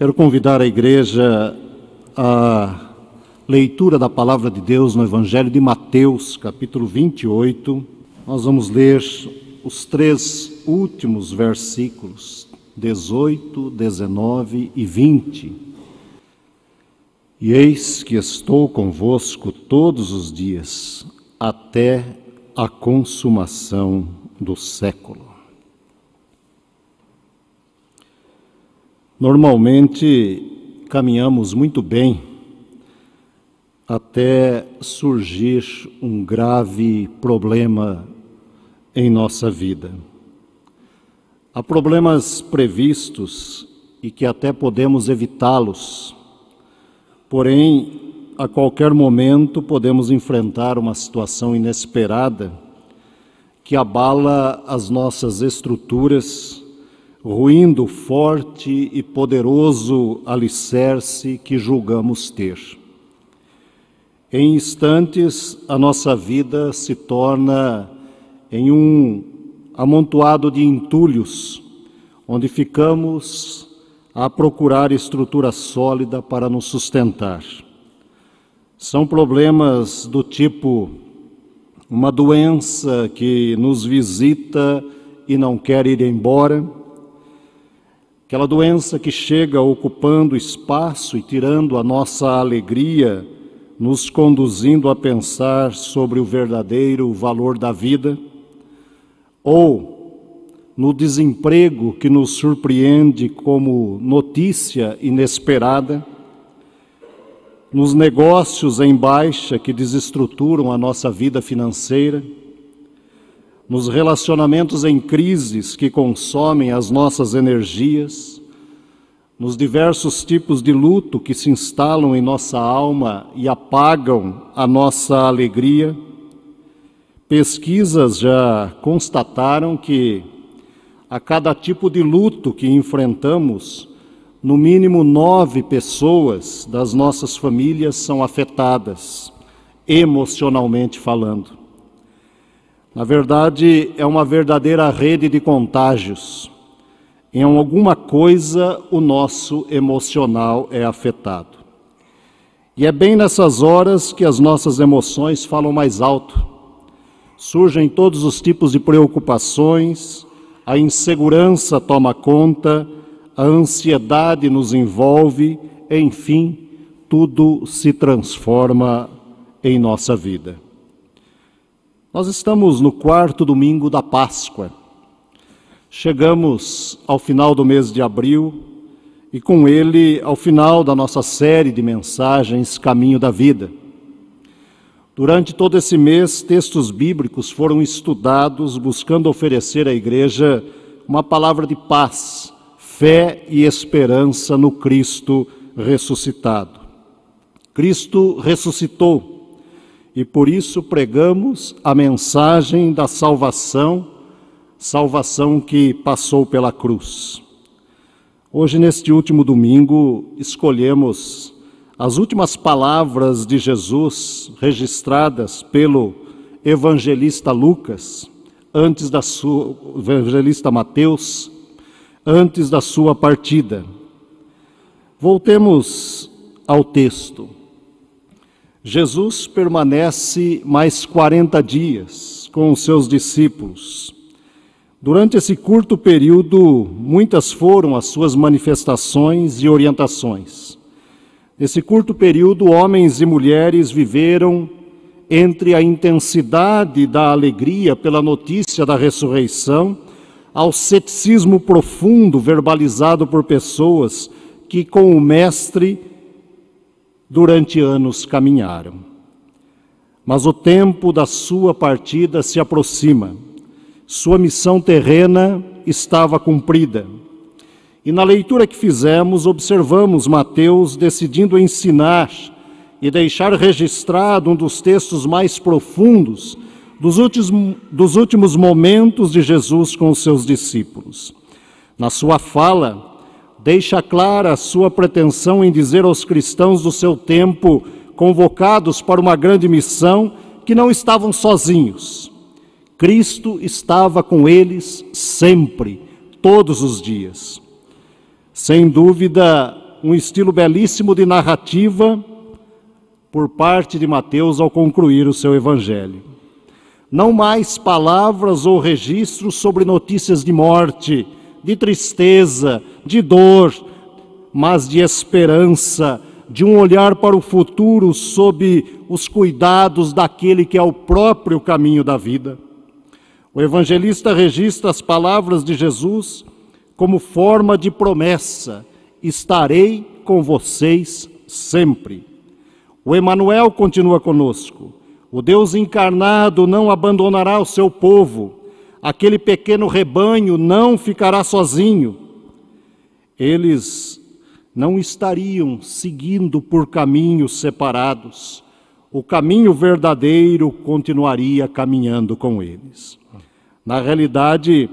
Quero convidar a igreja à leitura da palavra de Deus no Evangelho de Mateus, capítulo 28. Nós vamos ler os três últimos versículos, 18, 19 e 20. E eis que estou convosco todos os dias, até a consumação do século. Normalmente caminhamos muito bem até surgir um grave problema em nossa vida. Há problemas previstos e que até podemos evitá-los, porém, a qualquer momento podemos enfrentar uma situação inesperada que abala as nossas estruturas ruindo forte e poderoso alicerce que julgamos ter. Em instantes, a nossa vida se torna em um amontoado de entulhos, onde ficamos a procurar estrutura sólida para nos sustentar. São problemas do tipo uma doença que nos visita e não quer ir embora aquela doença que chega ocupando espaço e tirando a nossa alegria, nos conduzindo a pensar sobre o verdadeiro valor da vida, ou no desemprego que nos surpreende como notícia inesperada, nos negócios em baixa que desestruturam a nossa vida financeira, nos relacionamentos em crises que consomem as nossas energias, nos diversos tipos de luto que se instalam em nossa alma e apagam a nossa alegria. Pesquisas já constataram que a cada tipo de luto que enfrentamos, no mínimo nove pessoas das nossas famílias são afetadas, emocionalmente falando. Na verdade, é uma verdadeira rede de contágios. Em alguma coisa, o nosso emocional é afetado. E é bem nessas horas que as nossas emoções falam mais alto. Surgem todos os tipos de preocupações, a insegurança toma conta, a ansiedade nos envolve, enfim, tudo se transforma em nossa vida. Nós estamos no quarto domingo da Páscoa. Chegamos ao final do mês de abril e com ele ao final da nossa série de mensagens Caminho da Vida. Durante todo esse mês, textos bíblicos foram estudados buscando oferecer à igreja uma palavra de paz, fé e esperança no Cristo ressuscitado. Cristo ressuscitou e por isso pregamos a mensagem da salvação, salvação que passou pela cruz. Hoje, neste último domingo, escolhemos as últimas palavras de Jesus registradas pelo evangelista Lucas, antes da sua evangelista Mateus, antes da sua partida. Voltemos ao texto. Jesus permanece mais 40 dias com os seus discípulos. Durante esse curto período, muitas foram as suas manifestações e orientações. Nesse curto período, homens e mulheres viveram entre a intensidade da alegria pela notícia da ressurreição ao ceticismo profundo verbalizado por pessoas que, com o Mestre, durante anos caminharam. Mas o tempo da sua partida se aproxima. Sua missão terrena estava cumprida. E na leitura que fizemos, observamos Mateus decidindo ensinar e deixar registrado um dos textos mais profundos dos últimos, dos últimos momentos de Jesus com os seus discípulos. Na sua fala, deixa clara a sua pretensão em dizer aos cristãos do seu tempo, convocados para uma grande missão, que não estavam sozinhos. Cristo estava com eles sempre, todos os dias. Sem dúvida, um estilo belíssimo de narrativa por parte de Mateus ao concluir o seu evangelho. Não mais palavras ou registros sobre notícias de morte, de tristeza, de dor, mas de esperança, de um olhar para o futuro sob os cuidados daquele que é o próprio caminho da vida. O evangelista registra as palavras de Jesus como forma de promessa: estarei com vocês sempre. O Emanuel continua conosco. O Deus encarnado não abandonará o seu povo. Aquele pequeno rebanho não ficará sozinho. Eles não estariam seguindo por caminhos separados. O caminho verdadeiro continuaria caminhando com eles. Na realidade,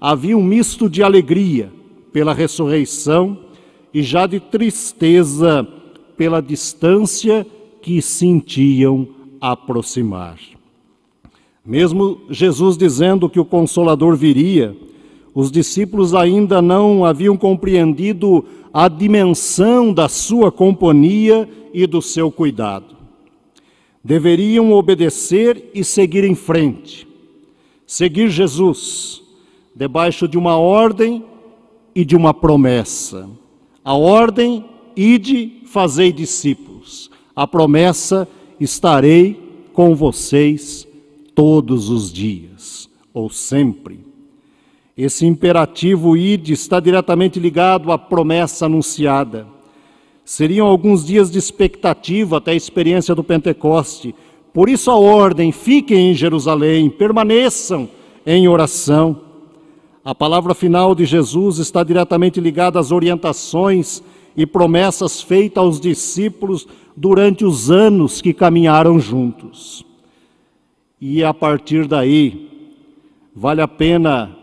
havia um misto de alegria pela ressurreição e já de tristeza pela distância que sentiam aproximar. Mesmo Jesus dizendo que o Consolador viria, os discípulos ainda não haviam compreendido a dimensão da sua companhia e do seu cuidado. Deveriam obedecer e seguir em frente seguir Jesus debaixo de uma ordem e de uma promessa. A ordem, ide, fazei discípulos. A promessa, estarei com vocês todos os dias, ou sempre. Esse imperativo ide está diretamente ligado à promessa anunciada. Seriam alguns dias de expectativa até a experiência do Pentecoste, por isso a ordem: fiquem em Jerusalém, permaneçam em oração. A palavra final de Jesus está diretamente ligada às orientações e promessas feitas aos discípulos durante os anos que caminharam juntos. E a partir daí, vale a pena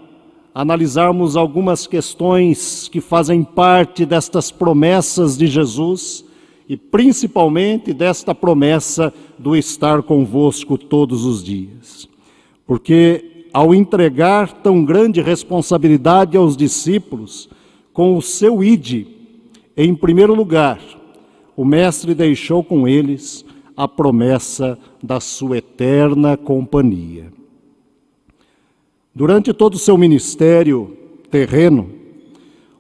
analisarmos algumas questões que fazem parte destas promessas de Jesus e principalmente desta promessa do estar convosco todos os dias. Porque ao entregar tão grande responsabilidade aos discípulos, com o seu ide, em primeiro lugar, o Mestre deixou com eles a promessa da sua eterna companhia. Durante todo o seu ministério terreno,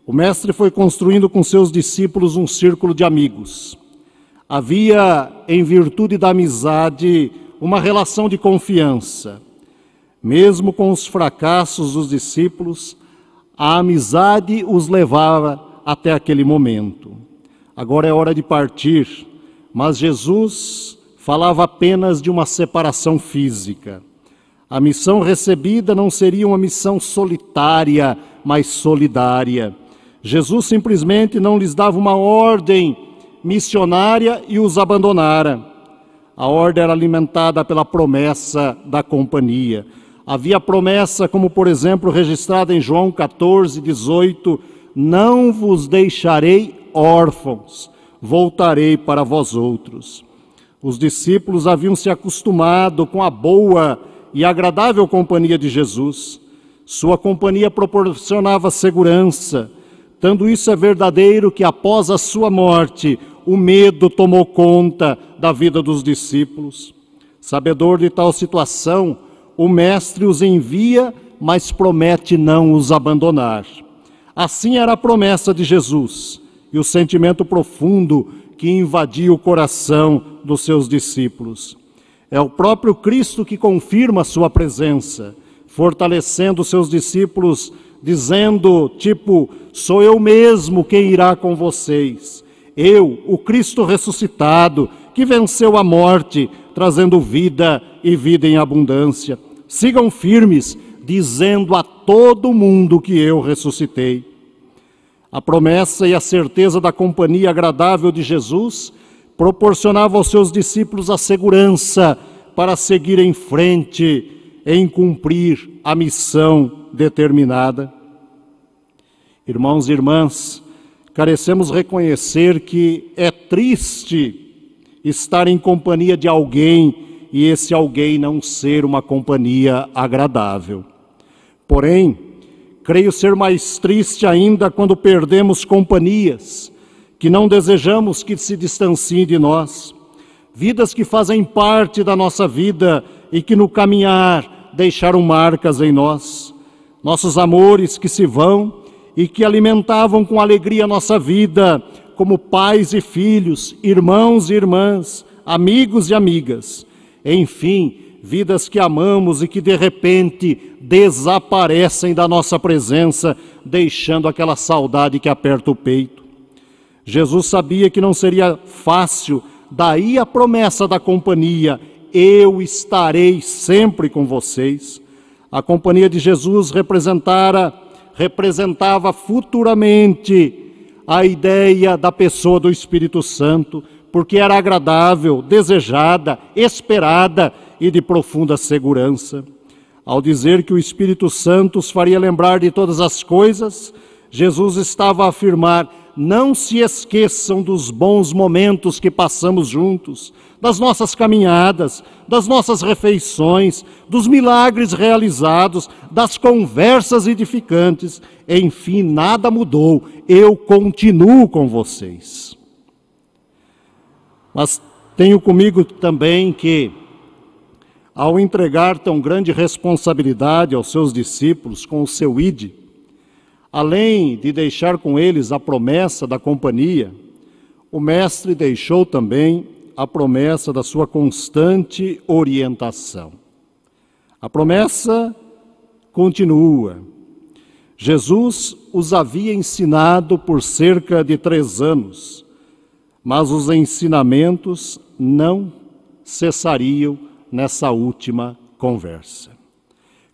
o Mestre foi construindo com seus discípulos um círculo de amigos Havia, em virtude da amizade, uma relação de confiança. Mesmo com os fracassos dos discípulos, a amizade os levava até aquele momento. Agora é hora de partir, mas Jesus falava apenas de uma separação física. A missão recebida não seria uma missão solitária, mas solidária. Jesus simplesmente não lhes dava uma ordem missionária e os abandonara. A ordem era alimentada pela promessa da companhia. Havia promessa, como por exemplo registrada em João 14, 18: Não vos deixarei órfãos, voltarei para vós outros. Os discípulos haviam se acostumado com a boa e agradável companhia de Jesus. Sua companhia proporcionava segurança, tanto isso é verdadeiro que após a sua morte, o medo tomou conta da vida dos discípulos. Sabedor de tal situação, o Mestre os envia, mas promete não os abandonar. Assim era a promessa de Jesus e o sentimento profundo que invadia o coração dos seus discípulos. É o próprio Cristo que confirma a sua presença, fortalecendo seus discípulos dizendo, tipo, sou eu mesmo quem irá com vocês. Eu, o Cristo ressuscitado, que venceu a morte, trazendo vida e vida em abundância. Sigam firmes, dizendo a todo mundo que eu ressuscitei. A promessa e a certeza da companhia agradável de Jesus proporcionava aos seus discípulos a segurança para seguir em frente em cumprir a missão determinada. Irmãos e irmãs, carecemos reconhecer que é triste estar em companhia de alguém e esse alguém não ser uma companhia agradável. Porém, creio ser mais triste ainda quando perdemos companhias que não desejamos que se distanciem de nós, vidas que fazem parte da nossa vida e que no caminhar deixaram marcas em nós, nossos amores que se vão e que alimentavam com alegria nossa vida, como pais e filhos, irmãos e irmãs, amigos e amigas, enfim, vidas que amamos e que de repente desaparecem da nossa presença, deixando aquela saudade que aperta o peito. Jesus sabia que não seria fácil, daí a promessa da companhia: eu estarei sempre com vocês. A companhia de Jesus representara, representava futuramente a ideia da pessoa do Espírito Santo, porque era agradável, desejada, esperada e de profunda segurança. Ao dizer que o Espírito Santo os faria lembrar de todas as coisas, Jesus estava a afirmar: não se esqueçam dos bons momentos que passamos juntos, das nossas caminhadas, das nossas refeições, dos milagres realizados, das conversas edificantes. Enfim, nada mudou, eu continuo com vocês. Mas tenho comigo também que, ao entregar tão grande responsabilidade aos seus discípulos com o seu ID, além de deixar com eles a promessa da companhia, o Mestre deixou também a promessa da sua constante orientação. A promessa continua. Jesus os havia ensinado por cerca de três anos, mas os ensinamentos não cessariam nessa última conversa.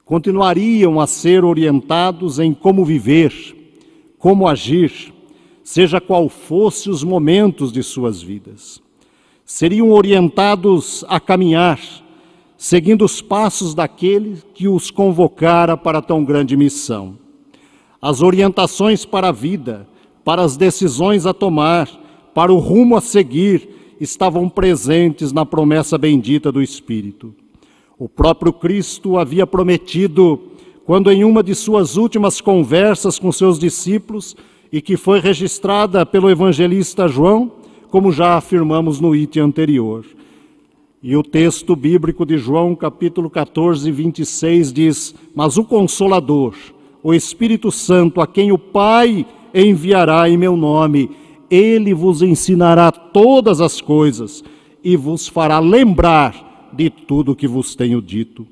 Continuariam a ser orientados em como viver, como agir, seja qual fosse os momentos de suas vidas seriam orientados a caminhar, seguindo os passos daquele que os convocara para tão grande missão. As orientações para a vida, para as decisões a tomar, para o rumo a seguir, estavam presentes na promessa bendita do Espírito. O próprio Cristo havia prometido, quando em uma de suas últimas conversas com seus discípulos, e que foi registrada pelo evangelista João, como já afirmamos no item anterior. E o texto bíblico de João, capítulo 14, 26 diz: Mas o Consolador, o Espírito Santo, a quem o Pai enviará em meu nome, ele vos ensinará todas as coisas e vos fará lembrar de tudo que vos tenho dito.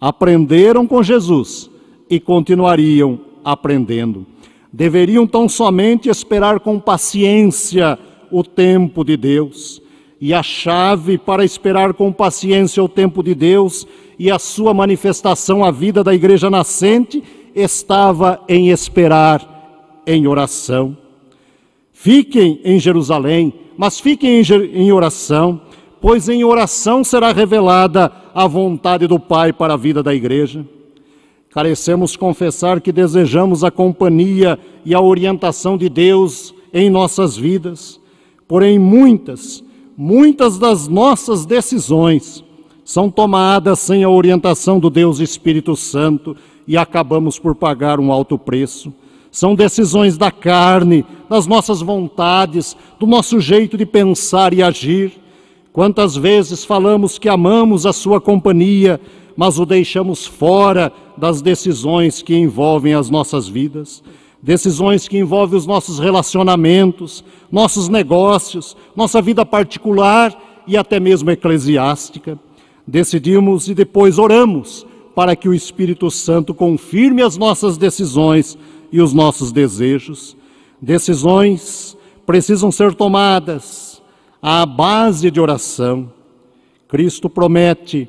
Aprenderam com Jesus e continuariam aprendendo. Deveriam tão somente esperar com paciência o tempo de Deus. E a chave para esperar com paciência o tempo de Deus e a sua manifestação à vida da igreja nascente estava em esperar em oração. Fiquem em Jerusalém, mas fiquem em oração, pois em oração será revelada a vontade do Pai para a vida da igreja. Carecemos confessar que desejamos a companhia e a orientação de Deus em nossas vidas. Porém, muitas, muitas das nossas decisões são tomadas sem a orientação do Deus Espírito Santo e acabamos por pagar um alto preço. São decisões da carne, das nossas vontades, do nosso jeito de pensar e agir. Quantas vezes falamos que amamos a Sua companhia, mas o deixamos fora das decisões que envolvem as nossas vidas decisões que envolvem os nossos relacionamentos, nossos negócios, nossa vida particular e até mesmo eclesiástica. Decidimos e depois oramos para que o Espírito Santo confirme as nossas decisões e os nossos desejos. Decisões precisam ser tomadas à base de oração. Cristo promete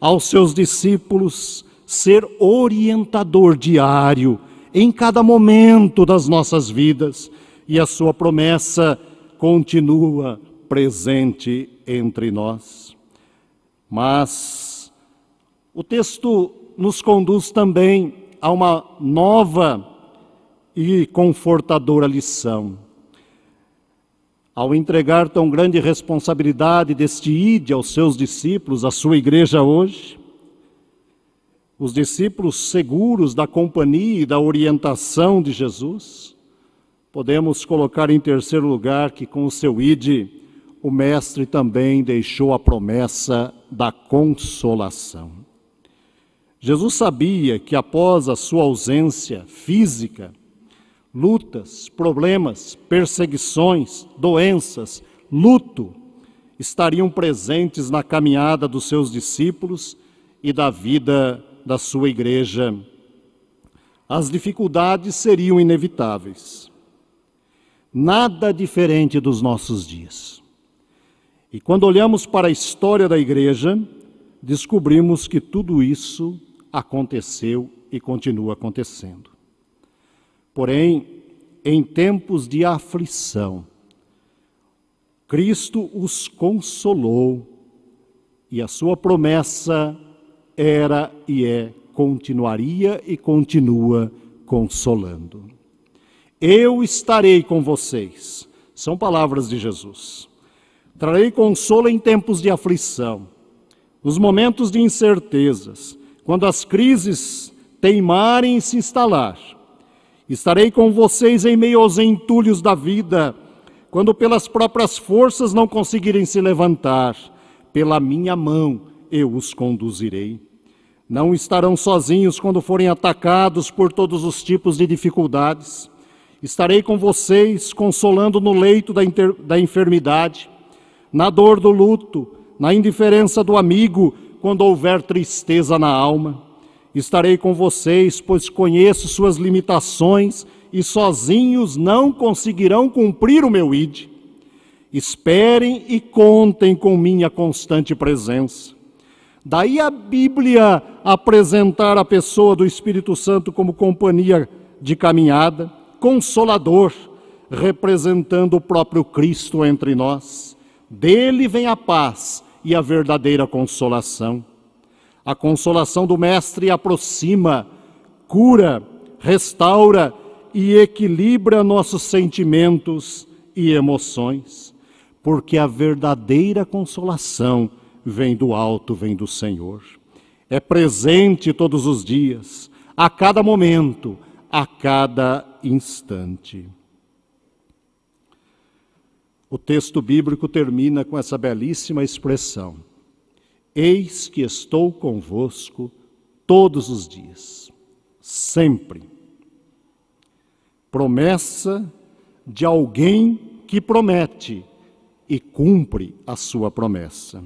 aos seus discípulos ser orientador diário em cada momento das nossas vidas e a Sua promessa continua presente entre nós. Mas o texto nos conduz também a uma nova e confortadora lição. Ao entregar tão grande responsabilidade deste ide aos seus discípulos, à sua igreja hoje, os discípulos seguros da companhia e da orientação de Jesus, podemos colocar em terceiro lugar que com o seu ide, o Mestre também deixou a promessa da consolação. Jesus sabia que após a sua ausência física, lutas, problemas, perseguições, doenças, luto estariam presentes na caminhada dos seus discípulos e da vida da sua igreja. As dificuldades seriam inevitáveis. Nada diferente dos nossos dias. E quando olhamos para a história da igreja, descobrimos que tudo isso aconteceu e continua acontecendo. Porém, em tempos de aflição, Cristo os consolou e a sua promessa era e é, continuaria e continua consolando. Eu estarei com vocês, são palavras de Jesus. Trarei consolo em tempos de aflição, nos momentos de incertezas, quando as crises teimarem em se instalar. Estarei com vocês em meio aos entulhos da vida, quando pelas próprias forças não conseguirem se levantar, pela minha mão eu os conduzirei. Não estarão sozinhos quando forem atacados por todos os tipos de dificuldades. Estarei com vocês, consolando no leito da, da enfermidade na dor do luto, na indiferença do amigo, quando houver tristeza na alma. Estarei com vocês, pois conheço suas limitações e sozinhos não conseguirão cumprir o meu ide. Esperem e contem com minha constante presença. Daí a Bíblia apresentar a pessoa do Espírito Santo como companhia de caminhada, consolador, representando o próprio Cristo entre nós. Dele vem a paz e a verdadeira consolação. A consolação do Mestre aproxima, cura, restaura e equilibra nossos sentimentos e emoções, porque a verdadeira consolação vem do alto, vem do Senhor. É presente todos os dias, a cada momento, a cada instante. O texto bíblico termina com essa belíssima expressão: Eis que estou convosco todos os dias, sempre. Promessa de alguém que promete e cumpre a sua promessa.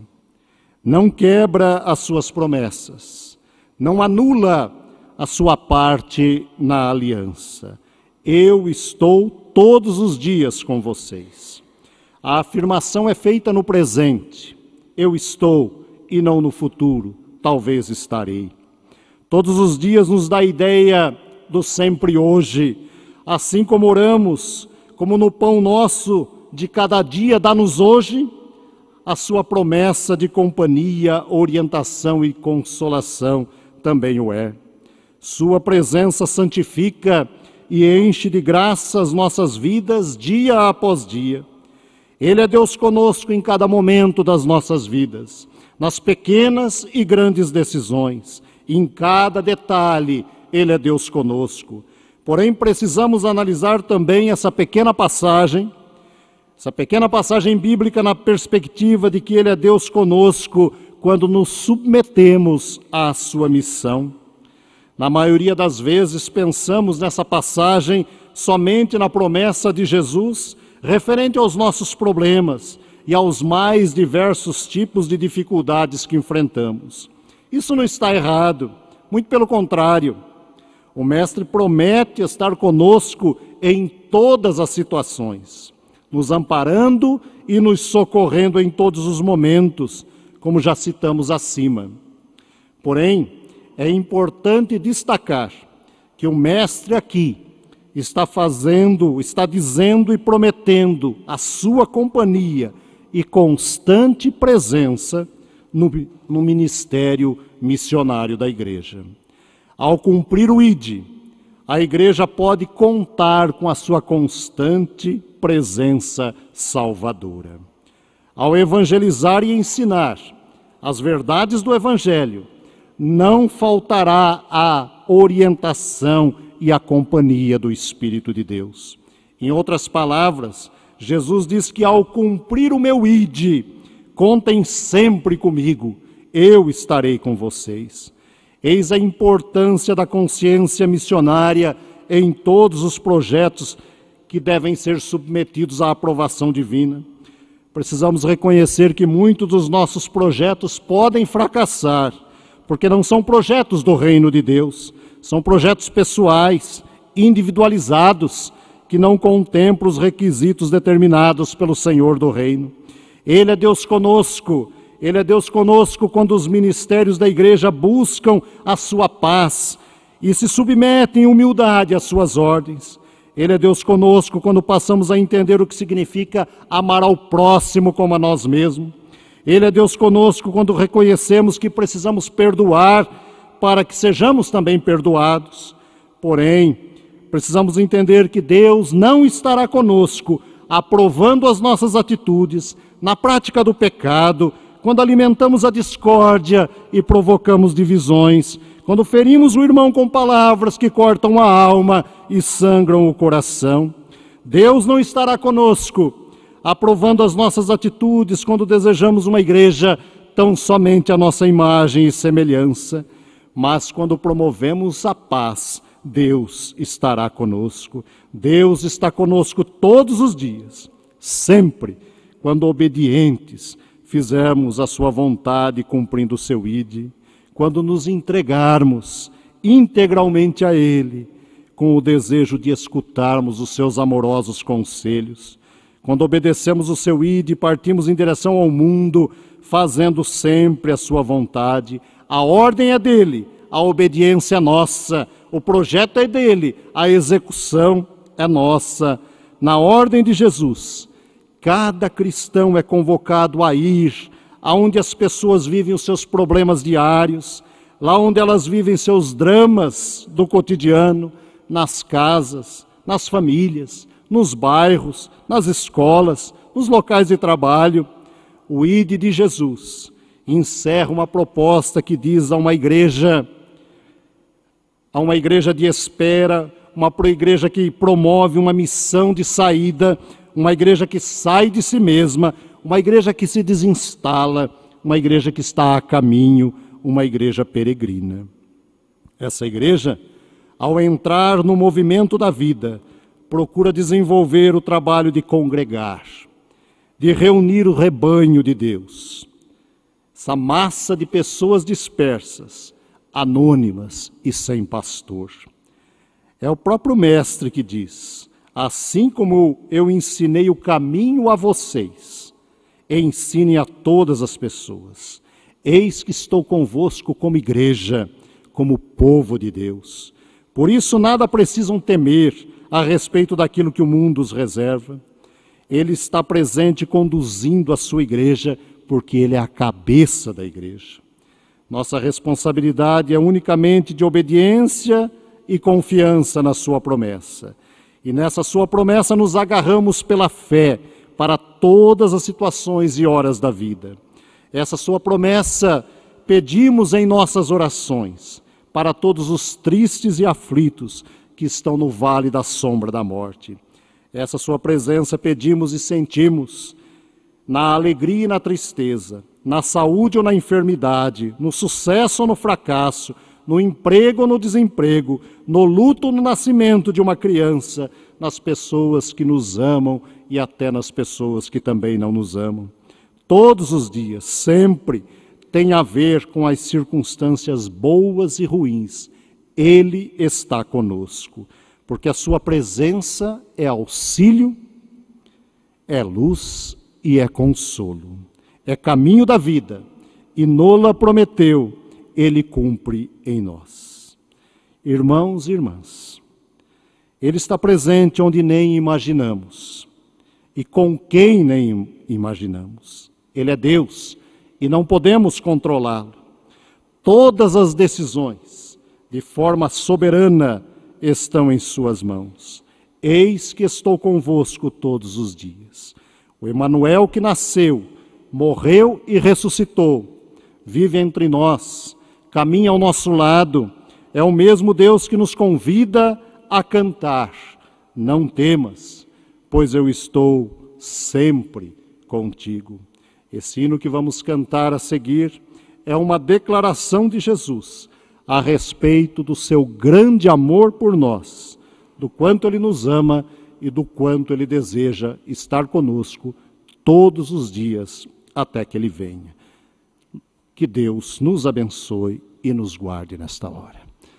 Não quebra as suas promessas, não anula a sua parte na aliança. Eu estou todos os dias com vocês. A afirmação é feita no presente. Eu estou e não no futuro. Talvez estarei. Todos os dias nos dá a ideia do sempre hoje. Assim como oramos, como no pão nosso de cada dia dá-nos hoje, a sua promessa de companhia, orientação e consolação também o é. Sua presença santifica e enche de graça as nossas vidas dia após dia. Ele é Deus conosco em cada momento das nossas vidas, nas pequenas e grandes decisões, em cada detalhe, Ele é Deus conosco. Porém, precisamos analisar também essa pequena passagem, essa pequena passagem bíblica na perspectiva de que Ele é Deus conosco quando nos submetemos à Sua missão. Na maioria das vezes, pensamos nessa passagem somente na promessa de Jesus referente aos nossos problemas e aos mais diversos tipos de dificuldades que enfrentamos. Isso não está errado, muito pelo contrário. O Mestre promete estar conosco em todas as situações, nos amparando e nos socorrendo em todos os momentos, como já citamos acima. Porém, é importante destacar que o Mestre aqui está fazendo, está dizendo e prometendo a sua companhia e constante presença no, no ministério missionário da igreja. Ao cumprir o ID, a igreja pode contar com a sua constante presença salvadora. Ao evangelizar e ensinar as verdades do evangelho, não faltará a orientação e a companhia do Espírito de Deus. Em outras palavras, Jesus diz que ao cumprir o meu ide, contem sempre comigo, eu estarei com vocês. Eis a importância da consciência missionária em todos os projetos que devem ser submetidos à aprovação divina. Precisamos reconhecer que muitos dos nossos projetos podem fracassar, porque não são projetos do reino de Deus, são projetos pessoais, individualizados, que não contemplam os requisitos determinados pelo Senhor do reino. Ele é Deus conosco, ele é Deus conosco quando os ministérios da igreja buscam a sua paz e se submetem em humildade às suas ordens. Ele é Deus conosco quando passamos a entender o que significa amar ao próximo como a nós mesmos. Ele é Deus conosco quando reconhecemos que precisamos perdoar para que sejamos também perdoados. Porém, precisamos entender que Deus não estará conosco aprovando as nossas atitudes na prática do pecado, quando alimentamos a discórdia e provocamos divisões, quando ferimos o irmão com palavras que cortam a alma e sangram o coração. Deus não estará conosco, aprovando as nossas atitudes quando desejamos uma igreja tão somente a nossa imagem e semelhança, mas quando promovemos a paz, Deus estará conosco. Deus está conosco todos os dias, sempre, quando obedientes fizermos a sua vontade cumprindo o seu ide quando nos entregarmos integralmente a Ele, com o desejo de escutarmos os seus amorosos conselhos, quando obedecemos o seu id e partimos em direção ao mundo, fazendo sempre a sua vontade, a ordem é dele, a obediência é nossa, o projeto é dele, a execução é nossa. Na ordem de Jesus, cada cristão é convocado a ir aonde as pessoas vivem os seus problemas diários, lá onde elas vivem seus dramas do cotidiano, nas casas, nas famílias, nos bairros, nas escolas, nos locais de trabalho. O ID de Jesus encerra uma proposta que diz a uma igreja, a uma igreja de espera, uma igreja que promove uma missão de saída, uma igreja que sai de si mesma, uma igreja que se desinstala, uma igreja que está a caminho, uma igreja peregrina. Essa igreja, ao entrar no movimento da vida, procura desenvolver o trabalho de congregar, de reunir o rebanho de Deus. Essa massa de pessoas dispersas, anônimas e sem pastor. É o próprio Mestre que diz: Assim como eu ensinei o caminho a vocês, ensine a todas as pessoas. Eis que estou convosco como igreja, como povo de Deus. Por isso, nada precisam temer a respeito daquilo que o mundo os reserva. Ele está presente conduzindo a sua igreja, porque ele é a cabeça da igreja. Nossa responsabilidade é unicamente de obediência e confiança na sua promessa. E nessa sua promessa nos agarramos pela fé para todas as situações e horas da vida. Essa sua promessa pedimos em nossas orações para todos os tristes e aflitos que estão no vale da sombra da morte. Essa sua presença pedimos e sentimos na alegria e na tristeza, na saúde ou na enfermidade, no sucesso ou no fracasso, no emprego ou no desemprego, no luto ou no nascimento de uma criança, nas pessoas que nos amam e até nas pessoas que também não nos amam. Todos os dias, sempre, tem a ver com as circunstâncias boas e ruins. Ele está conosco, porque a sua presença é auxílio, é luz e é consolo. É caminho da vida, e Nola prometeu, ele cumpre em nós. Irmãos e irmãs, ele está presente onde nem imaginamos e com quem nem imaginamos. Ele é Deus e não podemos controlá-lo. Todas as decisões, de forma soberana, estão em Suas mãos. Eis que estou convosco todos os dias. O Emanuel que nasceu, morreu e ressuscitou, vive entre nós, caminha ao nosso lado, é o mesmo Deus que nos convida a cantar: Não temas, pois eu estou sempre contigo. Esse hino que vamos cantar a seguir é uma declaração de Jesus a respeito do seu grande amor por nós, do quanto ele nos ama e do quanto ele deseja estar conosco todos os dias até que ele venha. Que Deus nos abençoe e nos guarde nesta hora.